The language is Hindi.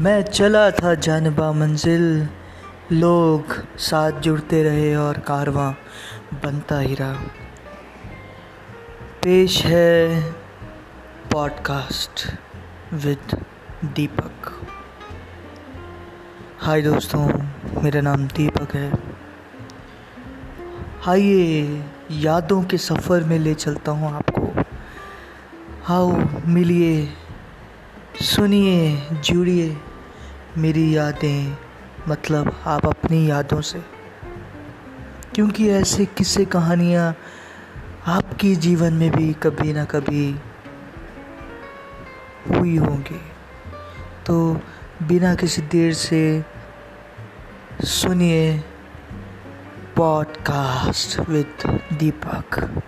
मैं चला था जानबा मंजिल। लोग साथ जुड़ते रहे और कारवां बनता ही रहा। पेश है पॉडकास्ट विद दीपक। हाय दोस्तों, मेरा नाम दीपक है। आइए यादों के सफ़र में ले चलता हूँ आपको। हाउ मिलिए सुनिए, जुड़िए मेरी यादें मतलब आप अपनी यादों से। क्योंकि ऐसे किस्से कहानियाँ आपके जीवन में भी कभी ना कभी हुई होंगी। तो बिना किसी देर से सुनिए पॉडकास्ट विद दीपक।